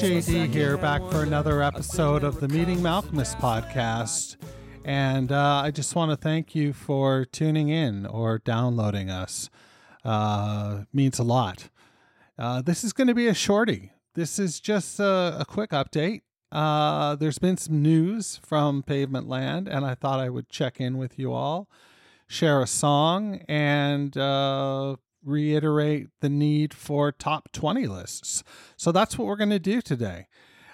JD here, back for another episode of the Meeting Malkmus podcast. And uh, I just want to thank you for tuning in or downloading us. Uh, means a lot. Uh, this is going to be a shorty. This is just a, a quick update. Uh, there's been some news from Pavement Land, and I thought I would check in with you all, share a song, and uh, reiterate the need for top 20 lists. So that's what we're going to do today.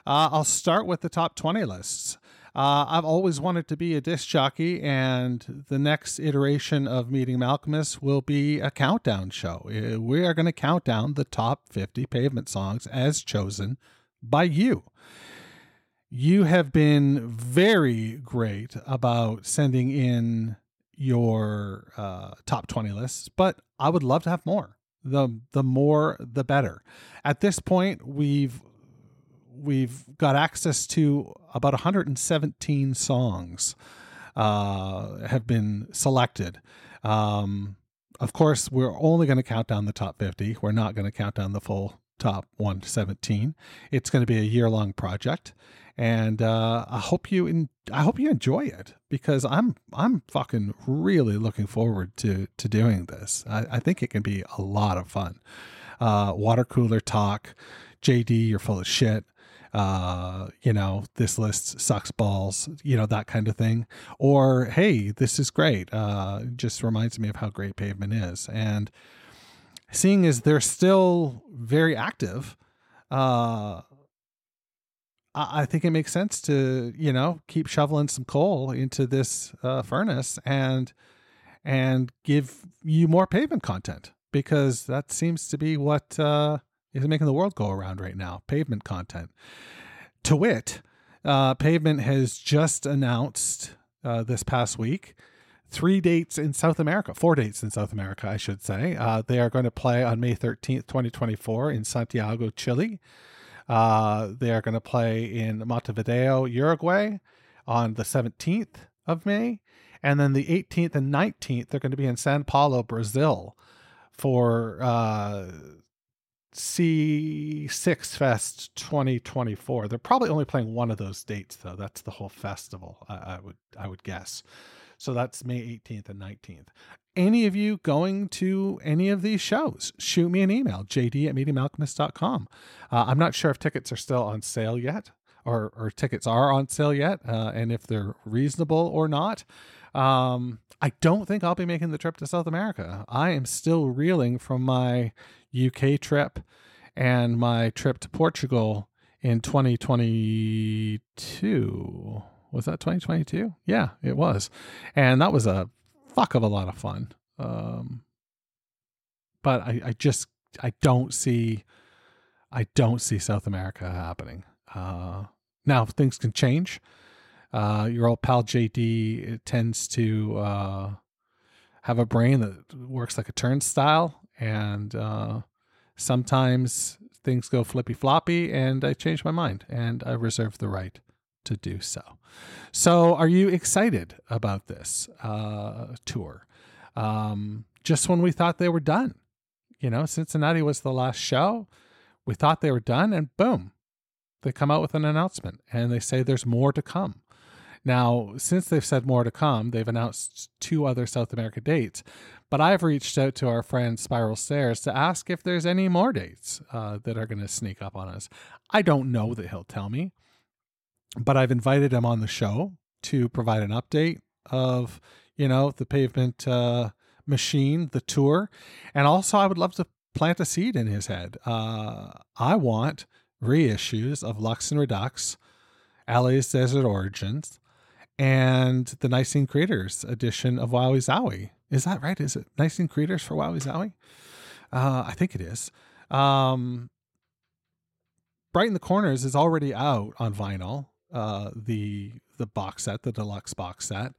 Uh, I'll start with the top 20 lists. Uh, I've always wanted to be a disc jockey, and the next iteration of Meeting Malkmus will be a countdown show. We are going to count down the top 50 pavement songs as chosen by you. You have been very great about sending in your uh, top 20 lists, but I would love to have more. The the more the better. At this point, we've we've got access to about 117 songs uh, have been selected. Um, of course, we're only going to count down the top 50. We're not going to count down the full top 117. It's going to be a year long project, and uh, I hope you in, I hope you enjoy it because I'm I'm fucking really looking forward to to doing this. I, I think it can be a lot of fun. Uh, water cooler talk, JD, you're full of shit. Uh, you know, this list sucks balls, you know, that kind of thing. Or, hey, this is great. Uh, just reminds me of how great pavement is. And seeing as they're still very active, uh, I, think it makes sense to, you know, keep shoveling some coal into this uh, furnace and and give you more pavement content because that seems to be what uh, is making the world go around right now pavement content. To wit, uh, Pavement has just announced uh, this past week three dates in South America, four dates in South America, I should say. Uh, they are going to play on May 13th, 2024, in Santiago, Chile. Uh, they are going to play in Montevideo, Uruguay on the 17th of May. And then the 18th and 19th, they're going to be in Sao Paulo, Brazil for uh, C6 Fest 2024. They're probably only playing one of those dates, though. That's the whole festival, I, I would I would guess. So that's May 18th and 19th. Any of you going to any of these shows, shoot me an email, jd at meetingmalkmus.com. Uh, I'm not sure if tickets are still on sale yet or, or tickets are on sale yet uh, and if they're reasonable or not. Um, I don't think I'll be making the trip to South America. I am still reeling from my UK trip and my trip to Portugal in 2022 was that 2022 yeah it was and that was a fuck of a lot of fun. Um but i i just i don't see i don't see south america happening. Uh now things can change. Uh your old pal jd tends to uh have a brain that works like a turnstile and uh sometimes things go flippy floppy and i change my mind and i reserve the right to do so. So, are you excited about this uh, tour? Um, just when we thought they were done, you know, Cincinnati was the last show. We thought they were done, and boom, they come out with an announcement and they say there's more to come. Now, since they've said more to come, they've announced two other South America dates. But I've reached out to our friend Spiral Stairs to ask if there's any more dates uh, that are going to sneak up on us. I don't know that he'll tell me, but I've invited him on the show to provide an update of, you know, the pavement uh, machine, the tour. And also, I would love to plant a seed in his head. Uh, I want reissues of Luxe and Reduxe, LA's Desert Origins, and the Nicene Creators edition of Wowee Zowee. Is that right? Is it Nicene Creators for Wowee Zowee? Uh, I think it is. Um, Brighten the Corners is already out on vinyl. Uh, the the box set, the deluxe box set,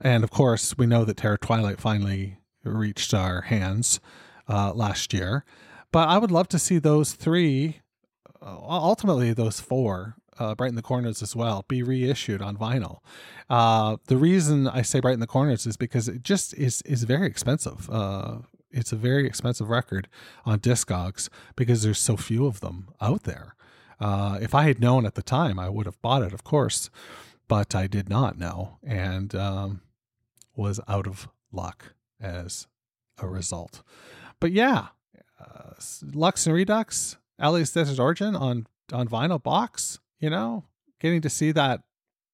and of course we know that Terror Twilight finally reached our hands uh, last year. But I would love to see those three, uh, ultimately those four, uh, Brighten the Corners as well, be reissued on vinyl. Uh, the reason I say Brighten the Corners is because it just is is very expensive. Uh, it's a very expensive record on Discogs because there's so few of them out there. Uh, if I had known at the time, I would have bought it, of course, but I did not know and um, was out of luck as a result. But yeah, uh, Luxe and Reduxe, LA's Desert Origin on on vinyl box. You know, getting to see that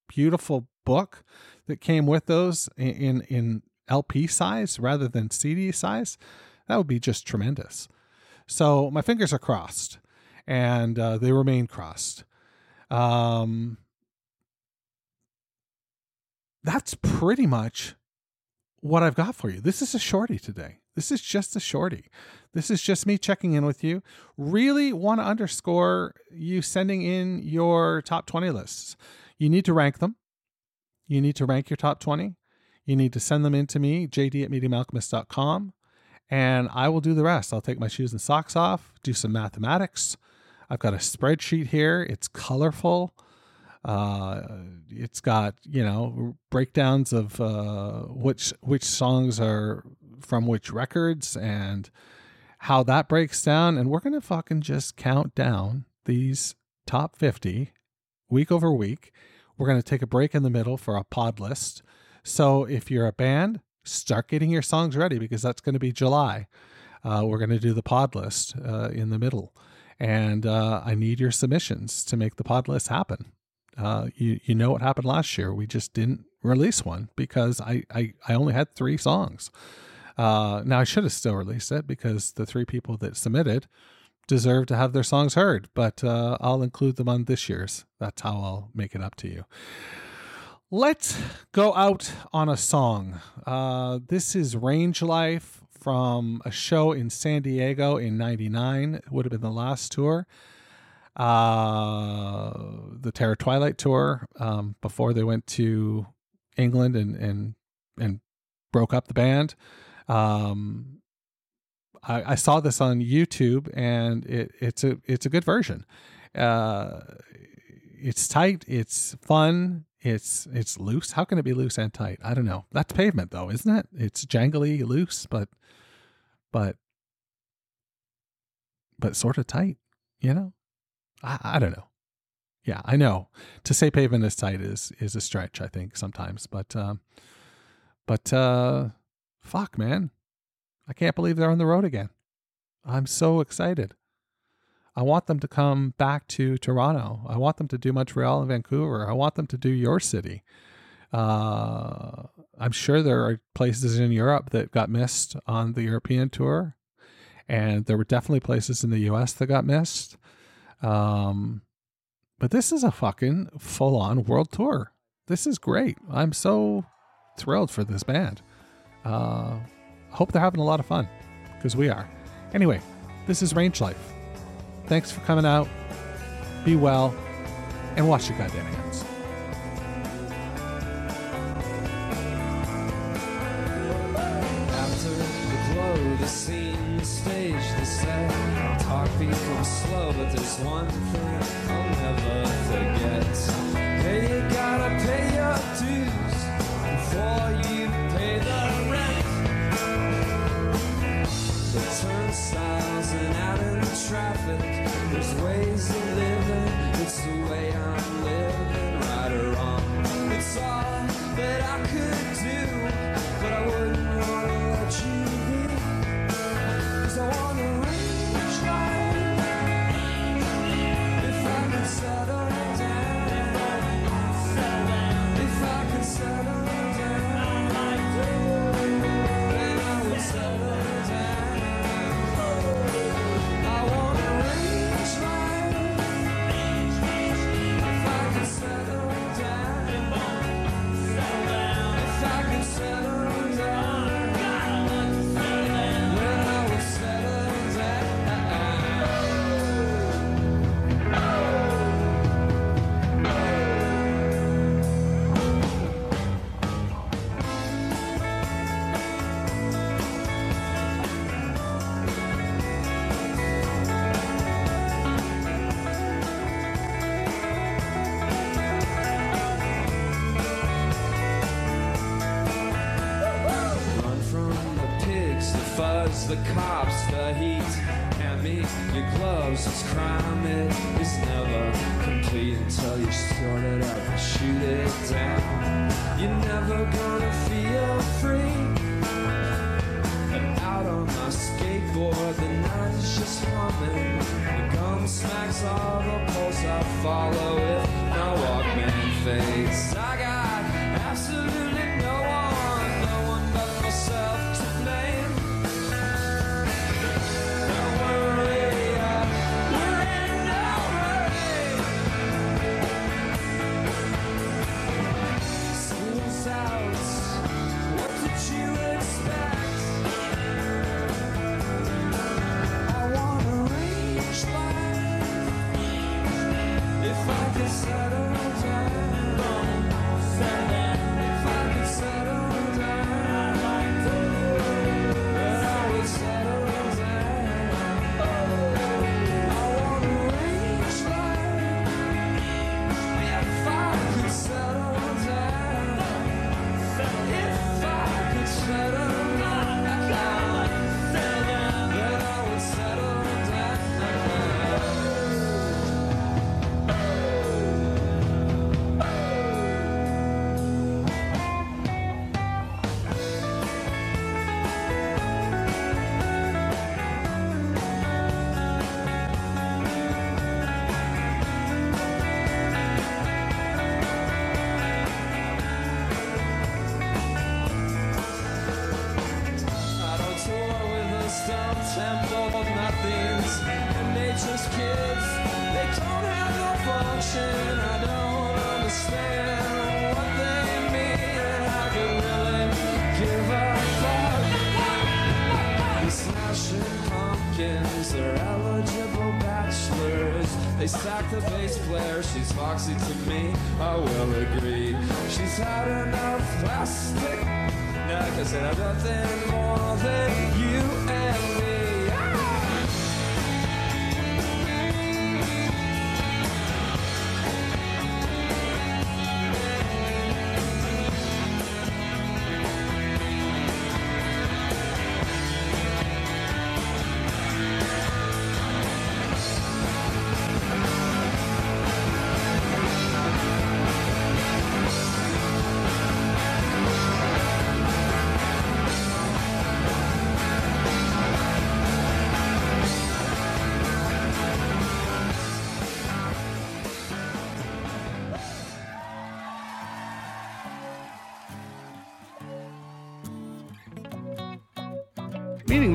beautiful book that came with those in, in, in LP size rather than CD size, that would be just tremendous. So my fingers are crossed, and uh, they remain crossed. Um, that's pretty much what I've got for you. This is a shorty today. This is just a shorty. This is just me checking in with you. Really want to underscore you sending in your top 20 lists. You need to rank them. You need to rank your top 20. You need to send them in to me, jd at meetingmalkmus.com, and I will do the rest. I'll take my shoes and socks off, do some mathematics. I've got a spreadsheet here. It's colorful. Uh, it's got you know breakdowns of uh, which which songs are from which records and how that breaks down. And we're gonna fucking just count down these top fifty week over week. We're gonna take a break in the middle for a pod list. So if you're a band, start getting your songs ready because that's going to be July. Uh, we're going to do the pod list uh, in the middle, and uh, I need your submissions to make the pod list happen. Uh, you you know what happened last year? We just didn't release one because I I, I only had three songs. Uh, now I should have still released it because the three people that submitted deserve to have their songs heard. But uh, I'll include them on this year's. That's how I'll make it up to you. Let's go out on a song. Uh, this is Range Life from a show in San Diego in '99. It would have been the last tour uh, the Terror Twilight tour um, before they went to England and and and broke up the band. Um, I, I saw this on YouTube and it, it's a it's a good version. Uh, it's tight. It's fun. It's it's loose. How can it be loose and tight? I don't know. That's pavement though, isn't it? It's jangly, loose, but but but sort of tight. You know. I, I don't know. Yeah, I know. To say pavement is tight is is a stretch, I think, sometimes. But um, but uh, fuck, man, I can't believe they're on the road again. I'm so excited. I want them to come back to Toronto. I want them to do Montreal and Vancouver. I want them to do your city. Uh, I'm sure there are places in Europe that got missed on the European tour, and there were definitely places in the U.S. that got missed. Um, but this is a fucking full on world tour. This is great. I'm so thrilled for this band. Uh, hope they're having a lot of fun because we are. Anyway, this is Range Life. Thanks for coming out. Be well and wash your goddamn hands. After the glow, the scene, the stage, the set. Talk becomes slow, but there's one thing I'll never forget. The cops, the heat. and me your gloves, it's crime. It is never complete until you sort it up and shoot it down. You're never gonna feel to me, I will agree. She's had enough plastic. Now, cause there's nothing more than you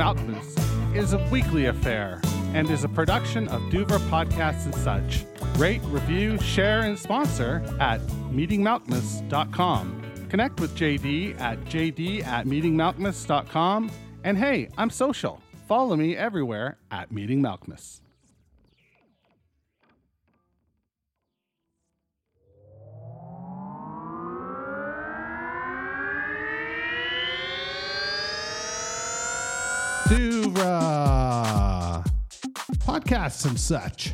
Malkmus is a weekly affair and is a production of Duver Podcasts and such. Rate, review, share, and sponsor at meetingmalkmus.com. Connect with JD at jd at meetingmalkmus.com. And hey, I'm social. Follow me everywhere at Meeting. Duvra podcasts and such.